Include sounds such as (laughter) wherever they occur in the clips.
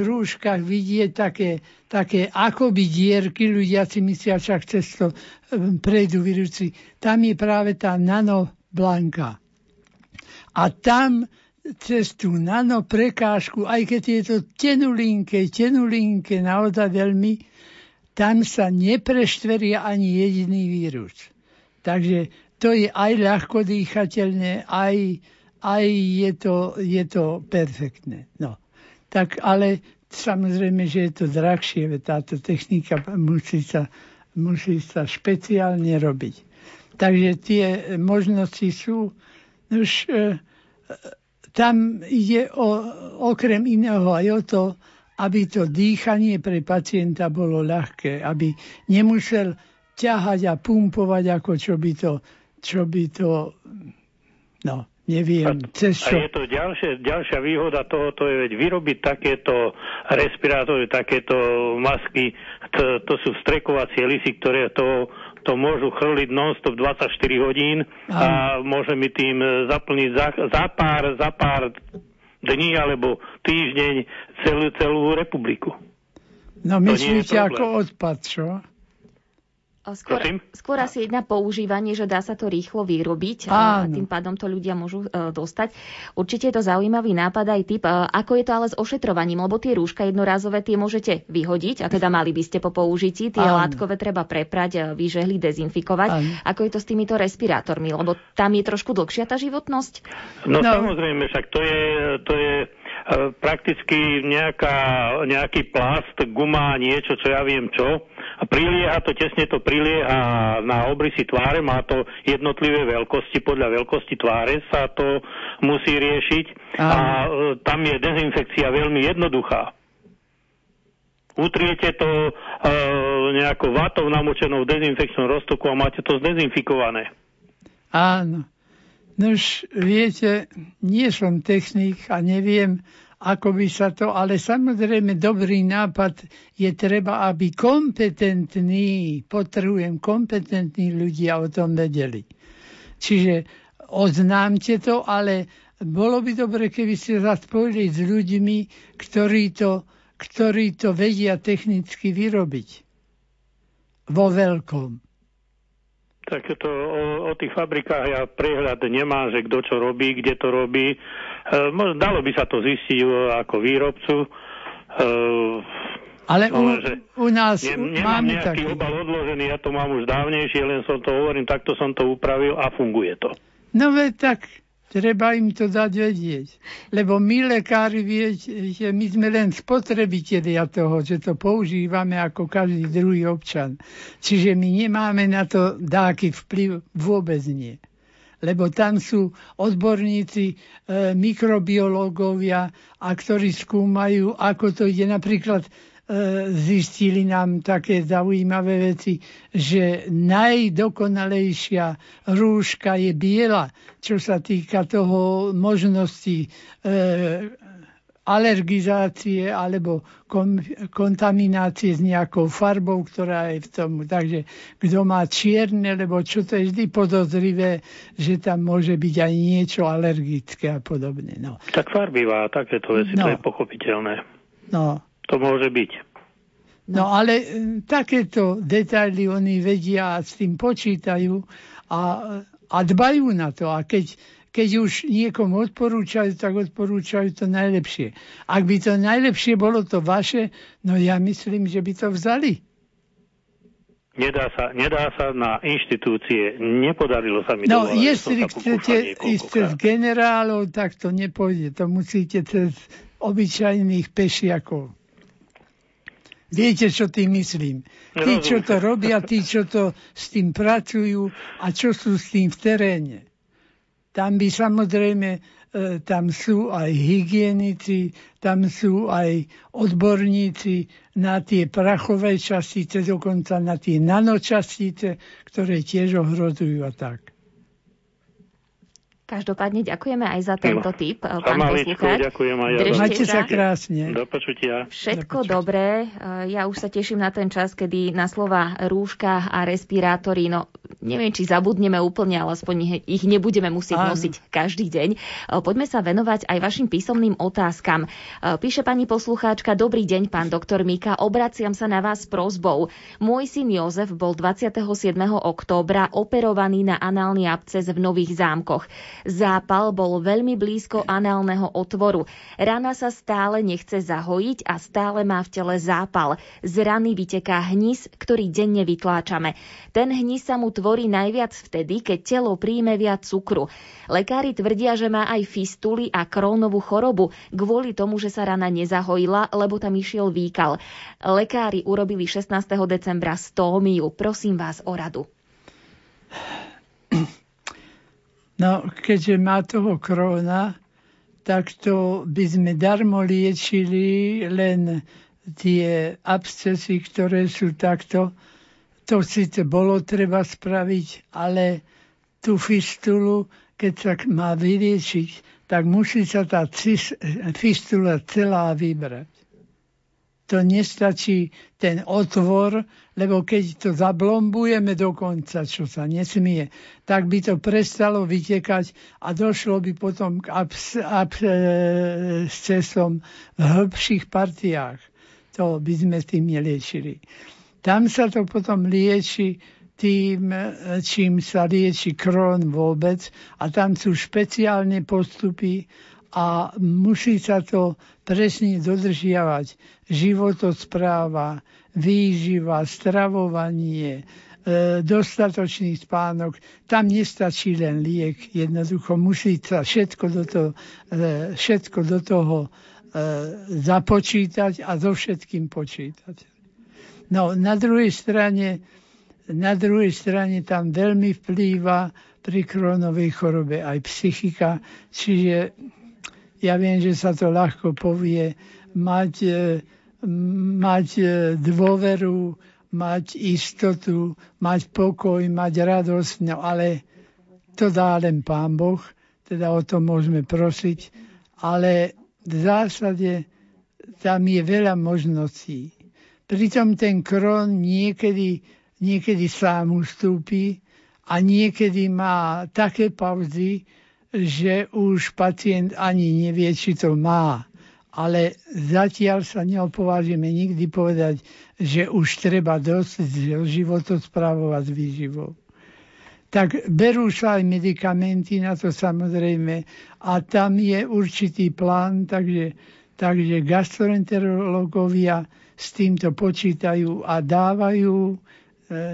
rúškach vidieť také, také akoby dierky, ľudia si myslia, však cez to um, prejdú vírusy. Tam je práve tá nanoblanka. A tam cez tú nanoprekážku, aj keď je to tenulinké, tenulinké, naozaj veľmi, tam sa nepreštveria ani jediný vírus. Takže to je aj ľahko dýchateľné, aj, aj je, to, je to perfektné. No. Tak ale samozrejme, že je to drahšie, táto technika musí sa, musí sa špeciálne robiť. Takže tie možnosti sú, už e, tam ide o, okrem iného aj o to, aby to dýchanie pre pacienta bolo ľahké, aby nemusel ťahať a pumpovať, ako čo by to, čo by to no, neviem, a, cez čo... A je to ďalšia, ďalšia výhoda tohoto je veď vyrobiť takéto respirátory, takéto masky, to, to sú strekovacie lisy, ktoré to to môžu chrliť non-stop 24 hodín a môže mi tým zaplniť za, za, pár, za pár dní alebo týždeň celú, celú republiku. No myslíte ako odpad, čo? Skôr, skôr asi na používanie, že dá sa to rýchlo vyrobiť Áno. a tým pádom to ľudia môžu uh, dostať. Určite je to zaujímavý nápad aj typ. Uh, ako je to ale s ošetrovaním, lebo tie rúška jednorázové tie môžete vyhodiť a teda mali by ste po použití. Tie Áno. látkové treba preprať, uh, vyžehliť, dezinfikovať. Áno. Ako je to s týmito respirátormi, lebo tam je trošku dlhšia tá životnosť? No, no. samozrejme, však to je, to je prakticky nejaká, nejaký plast, guma, niečo, čo ja viem čo a prilieha to, tesne to prilieha na obrysy tváre, má to jednotlivé veľkosti, podľa veľkosti tváre sa to musí riešiť a, a e, tam je dezinfekcia veľmi jednoduchá. Utriete to e, nejakou vatou namočenou dezinfekčnou roztoku a máte to zdezinfikované. Áno. No už viete, nie som technik a neviem, ako by sa to, ale samozrejme dobrý nápad je treba, aby kompetentní, potrebujem kompetentní ľudia o tom vedeli. Čiže oznámte to, ale bolo by dobre, keby ste sa spojili s ľuďmi, ktorí to, ktorí to vedia technicky vyrobiť. Vo veľkom. Tak to o, o tých fabrikách ja prehľad nemám, že kto čo robí, kde to robí. E, dalo by sa to zistiť ako výrobcu. E, ale u, u nás ne, nemám máme nejaký taký. obal odložený, ja to mám už dávnejšie, len som to hovorím, takto som to upravil a funguje to. No veď tak Treba im to dať vedieť. Lebo my lekári viete, že my sme len spotrebitelia toho, že to používame ako každý druhý občan. Čiže my nemáme na to dáky vplyv, vôbec nie. Lebo tam sú odborníci, e, mikrobiológovia, a ktorí skúmajú, ako to ide. Napríklad zistili nám také zaujímavé veci, že najdokonalejšia rúška je biela, čo sa týka toho možnosti e, alergizácie alebo kom, kontaminácie s nejakou farbou, ktorá je v tom. Takže kto má čierne, lebo čo to je vždy podozrivé, že tam môže byť aj niečo alergické a podobne. No. Tak farbivá, takéto veci, no. to je pochopiteľné. No. To môže byť. No ale e, takéto detaily oni vedia a s tým počítajú a, a dbajú na to. A keď, keď už niekomu odporúčajú, tak odporúčajú to najlepšie. Ak by to najlepšie bolo to vaše, no ja myslím, že by to vzali. Nedá sa, nedá sa na inštitúcie, nepodarilo sa mi No, jestli chcete ísť cez generálov, tak to nepôjde. To musíte cez obyčajných pešiakov. Viete, čo tým myslím. Tí, čo to robia, tí, čo to s tým pracujú a čo sú s tým v teréne. Tam by samozrejme, e, tam sú aj hygienici, tam sú aj odborníci na tie prachové častice, dokonca na tie nanočastice, ktoré tiež ohrozujú a tak. Každopádne ďakujeme aj za tento no. tip, pán poslucháč. Ďakujem aj ja. Majte sa krásne. Do počutia. Všetko Do dobré. Ja už sa teším na ten čas, kedy na slova rúška a respirátory, no neviem, či zabudneme úplne, ale aspoň ich nebudeme musieť Áno. nosiť každý deň. E, poďme sa venovať aj vašim písomným otázkam. E, píše pani poslucháčka, dobrý deň, pán doktor Mika, obraciam sa na vás s prozbou. Môj syn Jozef bol 27. októbra operovaný na análny abces v Nových zámkoch. Zápal bol veľmi blízko análneho otvoru. Rana sa stále nechce zahojiť a stále má v tele zápal. Z rany vyteká hnis, ktorý denne vytláčame. Ten hnis sa mu tvorí najviac vtedy, keď telo príjme viac cukru. Lekári tvrdia, že má aj fistuly a krónovú chorobu kvôli tomu, že sa rana nezahojila, lebo tam išiel výkal. Lekári urobili 16. decembra stómiu. Prosím vás o radu. No, keďže má toho króna, tak to by sme darmo liečili len tie abscesy, ktoré sú takto to síce bolo treba spraviť, ale tú fistulu, keď sa má vyriešiť, tak musí sa tá fistula celá vybrať. To nestačí ten otvor, lebo keď to zablombujeme dokonca, čo sa nesmie, tak by to prestalo vytekať a došlo by potom k abscesom v hĺbších partiách. To by sme tým neliečili. Tam sa to potom lieči tým, čím sa lieči krón vôbec a tam sú špeciálne postupy a musí sa to presne dodržiavať. Životospráva, výživa, stravovanie, e, dostatočný spánok. Tam nestačí len liek, jednoducho musí sa všetko do toho, e, všetko do toho e, započítať a so všetkým počítať. No na druhej strane, na druhej strane tam veľmi vplýva pri krónovej chorobe aj psychika, čiže ja viem, že sa to ľahko povie, mať, e, mať e, dôveru, mať istotu, mať pokoj, mať radosť, no ale to dá len Pán Boh, teda o to môžeme prosiť, ale v zásade tam je veľa možností. Pritom ten krón niekedy, niekedy sám ustúpi a niekedy má také pauzy, že už pacient ani nevie, či to má. Ale zatiaľ sa neopovážime nikdy povedať, že už treba dosť životosprávovať výživou. Tak berú sa aj medikamenty na to samozrejme a tam je určitý plán, takže, takže gastroenterológovia s týmto počítajú a dávajú e,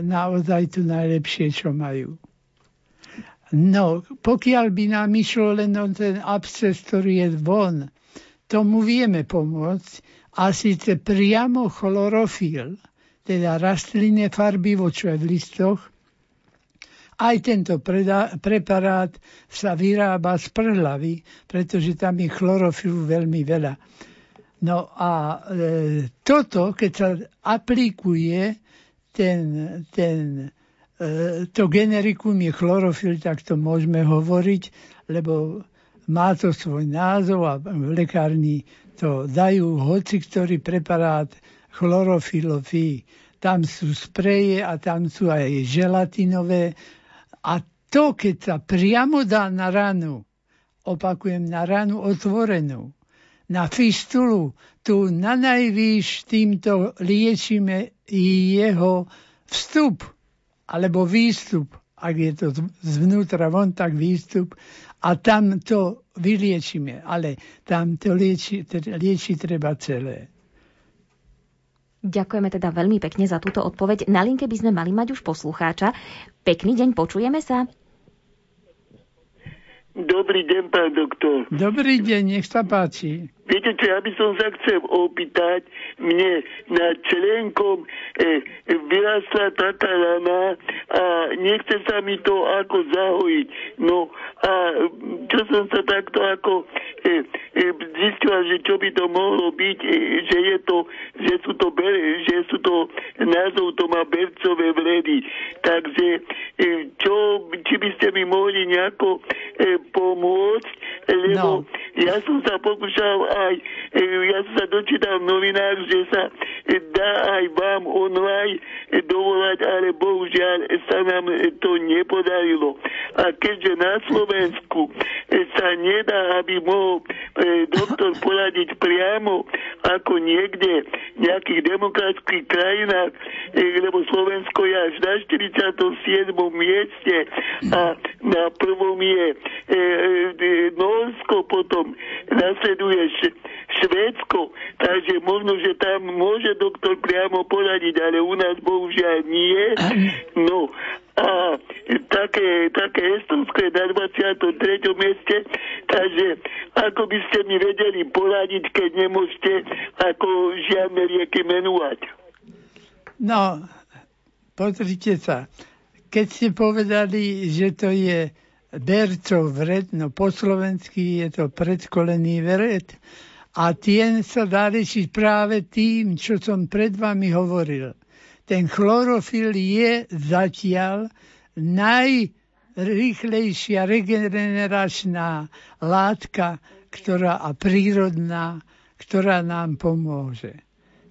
naozaj to najlepšie, čo majú. No, pokiaľ by nám išlo len o ten absces, ktorý je von, tomu vieme pomôcť a síce priamo chlorofil, teda rastlinné farbivo, čo v listoch, aj tento preparát sa vyrába z prhlavy, pretože tam je chlorofilu veľmi veľa. No a e, toto, keď sa aplikuje ten, ten, to generikum je chlorofil, tak to môžeme hovoriť, lebo má to svoj názov a v lekárni to dajú hoci ktorý preparát chlorofilový. Tam sú spreje a tam sú aj želatinové. A to, keď sa priamo dá na ranu, opakujem, na ranu otvorenú, na fistulu, tu na najvýš týmto liečíme jeho vstup alebo výstup. Ak je to zvnútra von, tak výstup. A tam to vyliečíme. Ale tam to lieči, lieči treba celé. Ďakujeme teda veľmi pekne za túto odpoveď. Na linke by sme mali mať už poslucháča. Pekný deň, počujeme sa. Dobrý deň, pán doktor. Dobrý deň, nech sa páči. Viete čo, ja by som sa chcel opýtať, mne na členkom e, vyrastla taká rana a nechce sa mi to ako zahojiť. No a čo som sa takto ako e, e, zistila, že čo by to mohlo byť, e, že je to, že sú to, ber, že sú to, názov to má bercové vredy. Takže e, čo, či by ste mi mohli nejako e, pomôcť, lebo no. ja som sa pokúšal aj, e, ja sa dočítal v novinách, že sa dá aj vám online dovolať, ale bohužiaľ sa nám to nepodarilo. A keďže na Slovensku sa nedá, aby mohol doktor poradiť priamo ako niekde v nejakých demokratických krajinách, lebo Slovensko je až na 47. mieste a na prvom je Norsko, potom nasleduje Švédsko, takže možno, že tam môže doktor priamo poradiť, ale u nás bohužiaľ nie. No a také, také Estonsko je na 23. mieste, takže ako by ste mi vedeli poradiť, keď nemôžete ako žiadne rieky menovať. No, pozrite sa. Keď ste povedali, že to je bercov vred, no po slovensky je to predkolený vred, a tien sa dá riešiť práve tým, čo som pred vami hovoril. Ten chlorofil je zatiaľ najrýchlejšia regeneračná látka, ktorá a prírodná, ktorá nám pomôže.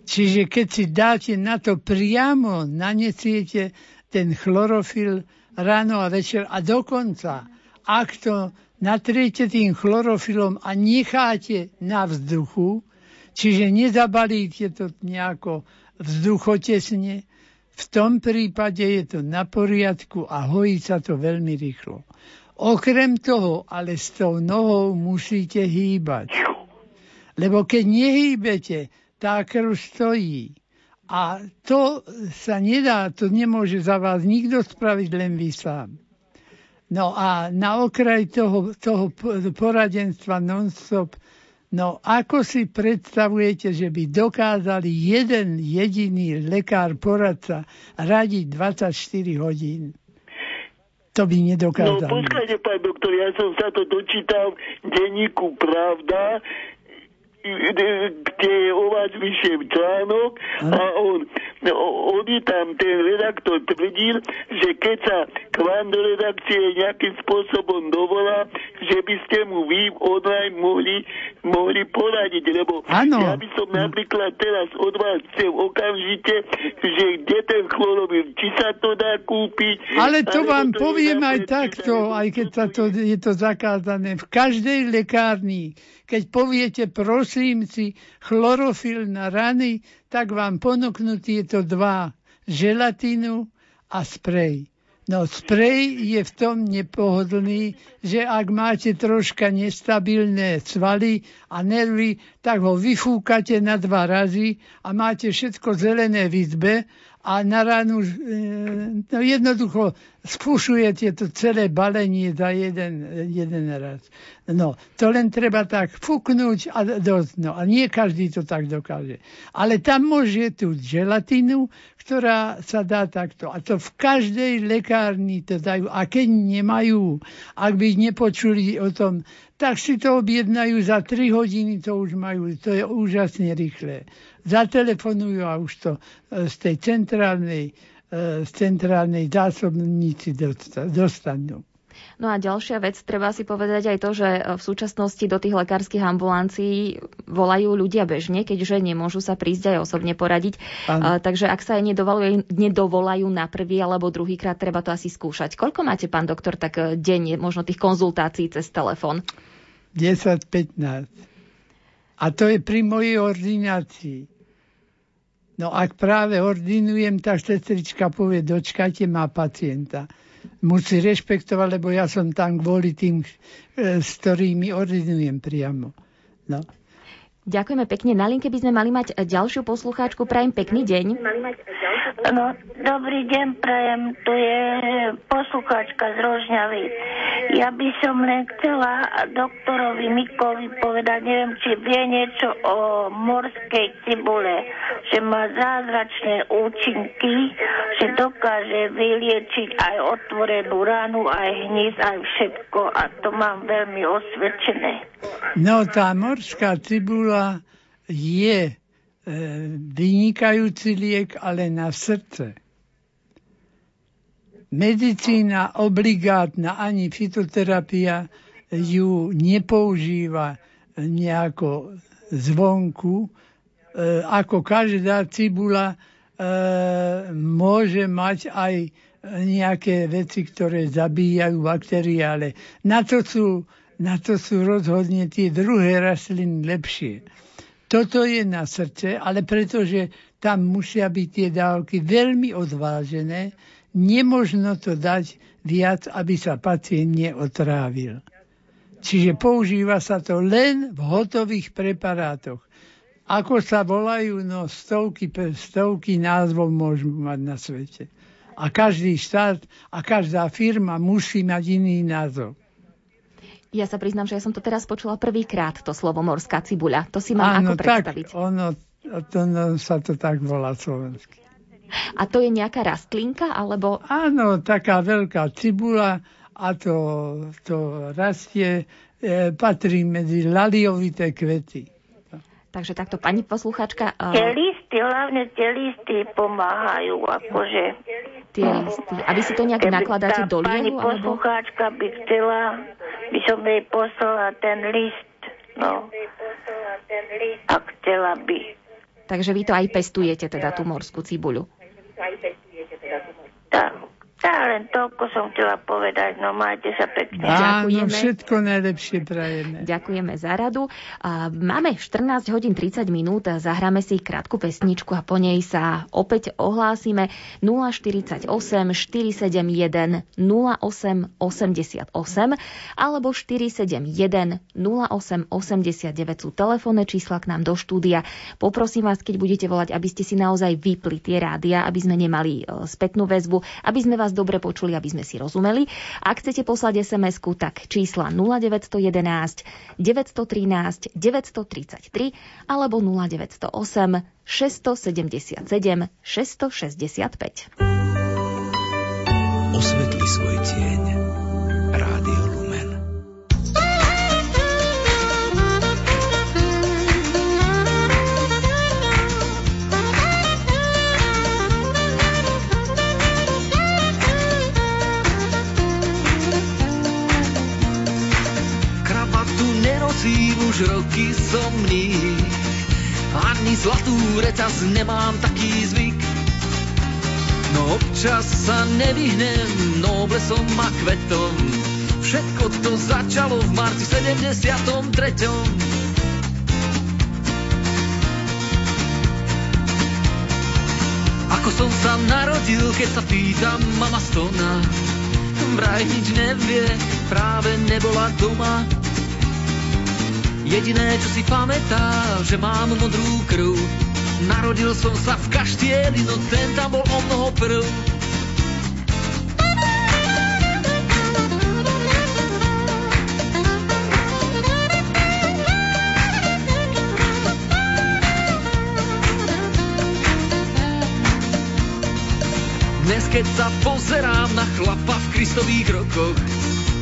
Čiže keď si dáte na to priamo, nanesiete ten chlorofil ráno a večer a dokonca, ak to natriete tým chlorofilom a necháte na vzduchu, čiže nezabalíte to nejako vzduchotesne, v tom prípade je to na poriadku a hojí sa to veľmi rýchlo. Okrem toho, ale s tou nohou musíte hýbať. Lebo keď nehýbete, tá krv stojí. A to sa nedá, to nemôže za vás nikto spraviť, len vy sám. No a na okraj toho, toho poradenstva non-stop, no ako si predstavujete, že by dokázali jeden jediný lekár, poradca radiť 24 hodín? To by nedokázali. No počkajte, pán doktor, ja som sa to dočítal v denníku Pravda, kde je o vás vyššie článok a on, no, on je tam, ten redaktor tvrdil, že keď sa k vám do redakcie nejakým spôsobom dovolá, že by ste mu vy online mohli, mohli poradiť, lebo ano. ja by som napríklad teraz od vás chcel okamžite, že kde ten chlorobil, či sa to dá kúpiť. Ale to vám to poviem aj takto, aj keď sa to, je to zakázané. V každej lekárni keď poviete, prosím si, chlorofil na rany, tak vám ponúknú tieto dva, želatínu a sprej. No sprej je v tom nepohodlný, že ak máte troška nestabilné svaly a nervy, tak ho vyfúkate na dva razy a máte všetko zelené v izbe a na ránu e, no jednoducho spušujete to celé balenie za jeden, jeden raz. No, to len treba tak fúknuť a dosť. No, a nie každý to tak dokáže. Ale tam môže tu želatínu, ktorá sa dá takto. A to v každej lekárni to dajú. A keď nemajú, ak by nepočuli o tom, tak si to objednajú za 3 hodiny, to už majú. To je úžasne rýchle zatelefonujú a už to e, z tej centrálnej, e, z centrálnej zásobníci dostanú. No a ďalšia vec, treba si povedať aj to, že v súčasnosti do tých lekárskych ambulancií volajú ľudia bežne, keďže nemôžu sa prísť aj osobne poradiť. Ano. Takže ak sa aj nedovolajú na prvý alebo druhý krát, treba to asi skúšať. Koľko máte, pán doktor, tak e, denne, možno tých konzultácií cez telefón? 10-15. A to je pri mojej ordinácii. No ak práve ordinujem, tak sestrička povie, dočkajte má pacienta. Musí rešpektovať, lebo ja som tam kvôli tým, e, s ktorými ordinujem priamo. No. Ďakujeme pekne. Na linke by sme mali mať ďalšiu poslucháčku. Prajem pekný deň. No, dobrý deň, prajem. Tu je poslucháčka z Rožňavy. Ja by som len chcela doktorovi Mikovi povedať, neviem, či vie niečo o morskej cibule, že má zázračné účinky, že dokáže vyliečiť aj otvorenú ránu, aj hníz, aj všetko a to mám veľmi osvedčené. No, tá morská cibula je vynikajúci liek, ale na srdce medicína obligátna ani fitoterapia ju nepoužíva nejako zvonku, ako každá cibula e, môže mať aj nejaké veci, ktoré zabíjajú baktérie, ale na to sú, na to sú rozhodne tie druhé rastliny lepšie. Toto je na srdce, ale pretože tam musia byť tie dávky veľmi odvážené, nemožno to dať viac, aby sa pacient neotrávil. Čiže používa sa to len v hotových preparátoch. Ako sa volajú, no stovky, stovky názvov môžu mať na svete. A každý štát a každá firma musí mať iný názov. Ja sa priznám, že ja som to teraz počula prvýkrát, to slovo morská cibuľa. To si mám Áno, ako predstaviť. Tak, ono, to, no, sa to tak volá slovensky. A to je nejaká rastlinka, alebo... Áno, taká veľká cibula a to, to rastie, e, patrí medzi laliovité kvety. Takže takto pani posluchačka... Uh... Tie listy, hlavne tie listy pomáhajú, akože... Tie listy. A vy si to nejak Keby nakladáte do Pani alebo... poslucháčka by chcela, by som jej poslala ten list, no. A chcela by. Takže vy to aj pestujete, teda tú morskú cibuľu. Tak. Tá, len toľko som chcela povedať, no majte sa pekne. Áno, všetko najlepšie prajeme. Ďakujeme za radu. Máme 14 hodín 30 minút, zahráme si krátku pesničku a po nej sa opäť ohlásime 048 471 08 88 alebo 471 08 89 sú telefónne čísla k nám do štúdia. Poprosím vás, keď budete volať, aby ste si naozaj vypli tie rádia, aby sme nemali e, spätnú väzbu, aby sme vás vás dobre počuli, aby sme si rozumeli. Ak chcete poslať sms tak čísla 0911 913 933 alebo 0908 677 665. Osvetli svoj tieň. Už roky somný. Ani zlatú reťaz nemám taký zvyk. No občas sa nevyhnem noblesom a kvetom. Všetko to začalo v marci 73. Ako som sa narodil, keď sa pýtam mama stona. Vraj nič nevie, práve nebola doma. Jediné, čo si pamätá, že mám modrú krv. Narodil som sa v kaštieli, no ten tam bol o mnoho prv. Dnes, keď sa pozerám na chlapa v kristových rokoch,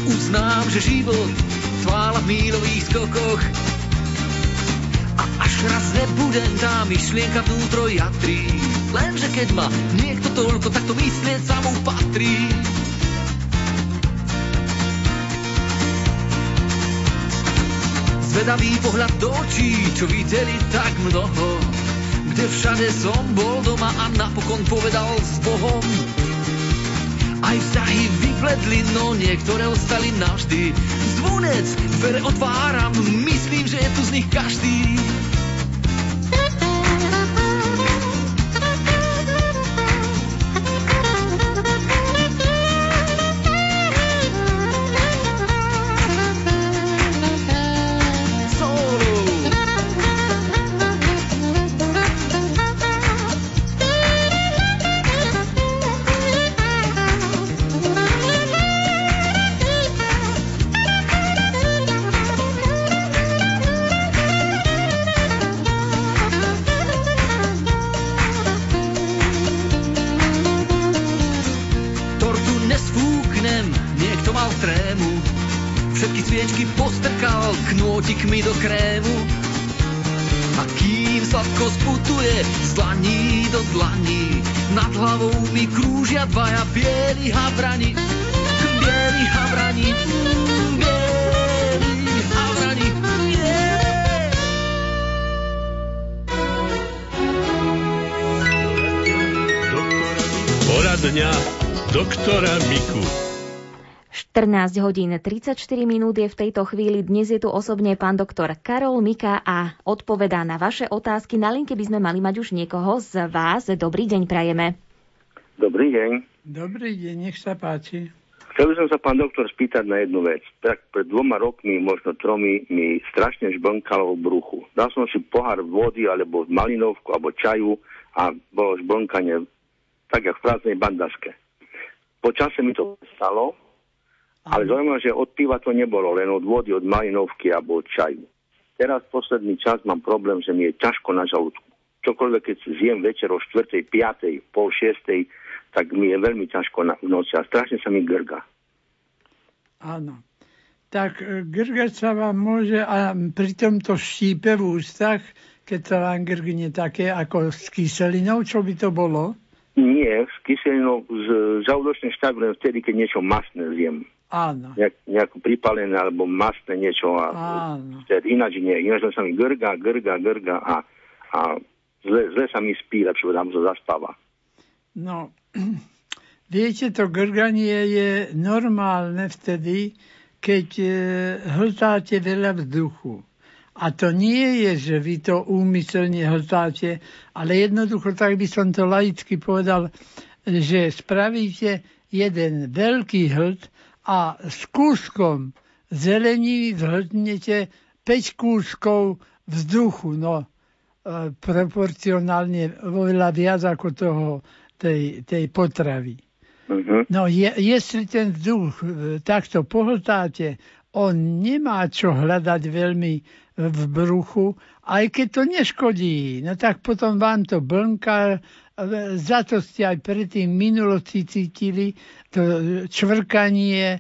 uznám, že život tvála v mílových skokoch. A až raz nebude tá myšlienka vnútro jatrí, lenže keď má niekto toľko, tak to myslieť sa mu patrí. Zvedavý pohľad do očí, čo videli tak mnoho, kde všade som bol doma a napokon povedal s Bohom, aj vzťahy vypledli, no niektoré ostali navždy. Zvonec, dvere otváram, myslím, že je tu z nich každý. dlaní do dlaní, nad hlavou mi krúžia dvaja bieli havrani, bieli havrani, bieli havrani. Poradňa doktora Miku. 14 hodín 34 minút je v tejto chvíli. Dnes je tu osobne pán doktor Karol Mika a odpovedá na vaše otázky. Na linke by sme mali mať už niekoho z vás. Dobrý deň prajeme. Dobrý deň. Dobrý deň, nech sa páči. Chcel by som sa, pán doktor, spýtať na jednu vec. Tak pred dvoma rokmi, možno tromi, mi strašne žblnkalo v bruchu. Dal som si pohár vody, alebo malinovku, alebo čaju a bolo žblnkanie tak, jak v prázdnej bandaske. Po čase mi to stalo, ale zaujímavé, že od piva to nebolo, len od vody, od malinovky alebo od čaju. Teraz posledný čas mám problém, že mi je ťažko na žalúdku. Čokoľvek, keď zjem večer o 4., 5., pol 6., tak mi je veľmi ťažko na, v noci a strašne sa mi grga. Áno. Tak e, grgať sa vám môže a pri tomto štípe v ústach, keď sa vám grgne také ako s kyselinou, čo by to bolo? Nie, s kyselinou, z žalúdočným štáb len vtedy, keď niečo masné zjem. Áno. Nejak, nejakú pripalené alebo masné niečo. A, Áno. Vtedy, ináč nie. Ináč sa mi grga, grga, grga a, a zle, zle sa mi spí, lepšie tam to zaspáva. No, (clears throat) viete, to grganie je normálne vtedy, keď e, hltáte veľa vzduchu. A to nie je, že vy to úmyselne hltáte, ale jednoducho, tak by som to laicky povedal, že spravíte jeden veľký hlt a s kúskom zelení zhltnete 5 kúskov vzduchu, no e, proporcionálne oveľa viac ako toho tej, tej potravy. Uh-huh. No je, jestli ten vzduch e, takto pohltáte, on nemá čo hľadať veľmi v bruchu, aj keď to neškodí, no tak potom vám to blnká, za to ste aj predtým minulosti cítili, to čvrkanie, e,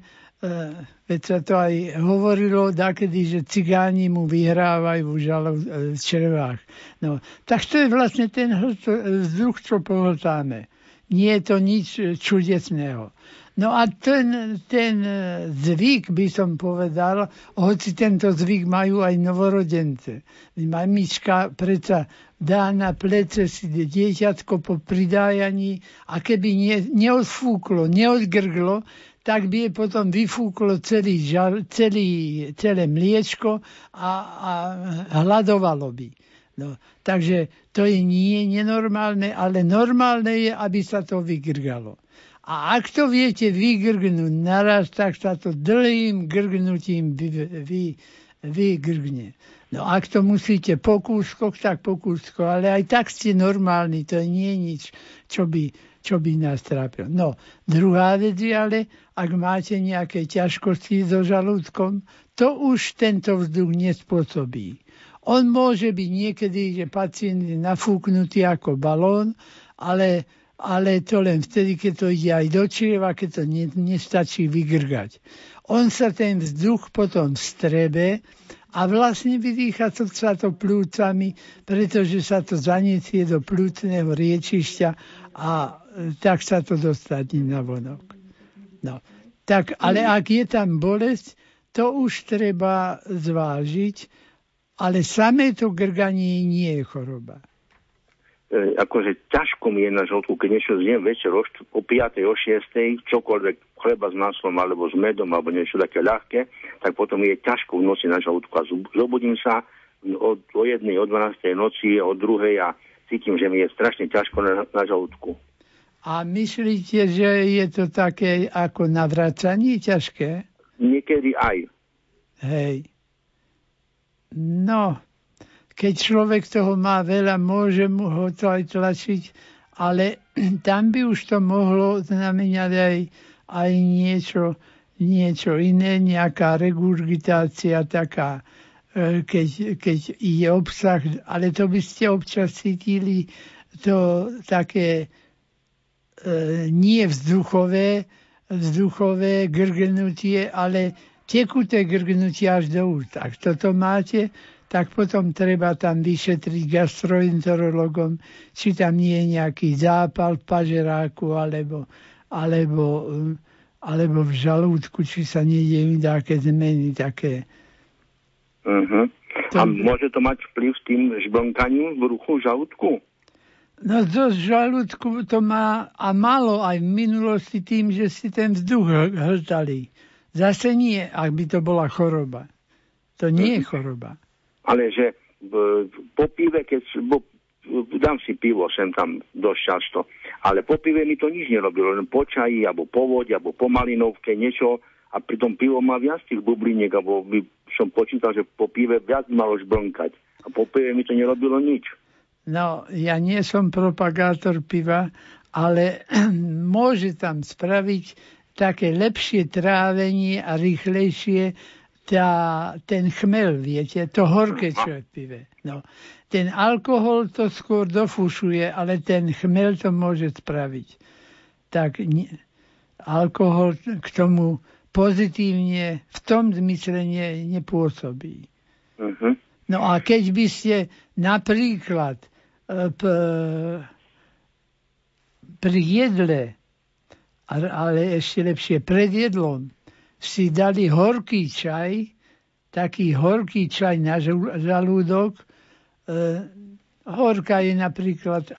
veď sa to aj hovorilo dakedy, že cigáni mu vyhrávajú v žalo v črevách. No, tak to je vlastne ten vzduch, čo pohltáme. Nie je to nič čudesného. No a ten, ten zvyk, by som povedal, hoci tento zvyk majú aj novorodence. Mamička predsa dá na plece si dieťatko po pridájaní a keby ne, neodfúklo, neodgrglo, tak by je potom vyfúklo celý celý, celé mliečko a, a hľadovalo by. No, takže to je nie nenormálne, ale normálne je, aby sa to vygrgalo. A ak to viete vygrgnúť naraz, tak sa to dlhým grgnutím vy, vy, vygrgne. No ak to musíte po kúskoch, tak po kúskoch, ale aj tak ste normálni, to nie je nič, čo by, čo by nás trápilo. No, druhá vec je ale, ak máte nejaké ťažkosti so žalúdkom, to už tento vzduch nespôsobí. On môže byť niekedy, že pacient je nafúknutý ako balón, ale, ale to len vtedy, keď to ide aj do čieva, keď to ne, nestačí vygrgať. On sa ten vzduch potom strebe a vlastne vydýcha to sa to plúcami, pretože sa to zaniesie do plúcneho riečišťa a e, tak sa to dostane na vonok. No. Tak, ale ak je tam bolesť, to už treba zvážiť, ale samé to grganie nie je choroba. E, akože ťažko mi je na žltku, keď niečo zjem večer o, o 5. o 6. čokoľvek chleba s maslom alebo s medom alebo niečo také ľahké, tak potom je ťažko v noci na žalúdku a zobudím sa od, o jednej, o 12. noci, o druhej a cítim, že mi je strašne ťažko na, na žalúdku. A myslíte, že je to také ako navracanie ťažké? Niekedy aj. Hej. No, keď človek toho má veľa, môže mu ho to aj tlačiť, ale (clears throat) tam by už to mohlo znamenať aj, aj niečo, niečo iné, nejaká regurgitácia taká, e, keď, keď je obsah, ale to by ste občas cítili to také e, nie vzduchové, vzduchové grgnutie, ale tekuté grgnutie až do úst. Ak toto máte, tak potom treba tam vyšetriť gastroenterologom, či tam nie je nejaký zápal v pažeráku alebo, alebo, alebo v žalúdku, či sa nedejú nejaké zmeny také. Uh-huh. To... A môže to mať vplyv s tým žblnkaním v ruchu žalúdku? No to žalúdku to má a malo aj v minulosti tým, že si ten vzduch hltali. Zase nie, ak by to bola choroba. To nie je choroba. Ale že po pive, keď bo, dám si pivo sem tam dosť často, ale po pive mi to nič nerobilo, len po čaji, alebo po vode, alebo po malinovke, niečo, a pri tom pivo má viac tých bubliniek, alebo by som počítal, že po pive viac malo žblnkať. A po pive mi to nerobilo nič. No, ja nie som propagátor piva, ale (clears throat) môže tam spraviť také lepšie trávenie a rýchlejšie tá, ten chmel, viete, to horké, čo je pive. No, ten alkohol to skôr dofušuje, ale ten chmel to môže spraviť. Tak nie, alkohol k tomu pozitívne v tom zmysle ne, nepôsobí. Uh-huh. No a keď by ste napríklad pri jedle, ale ešte lepšie pred jedlom, si dali horký čaj, taký horký čaj na žalúdok. E, horká je napríklad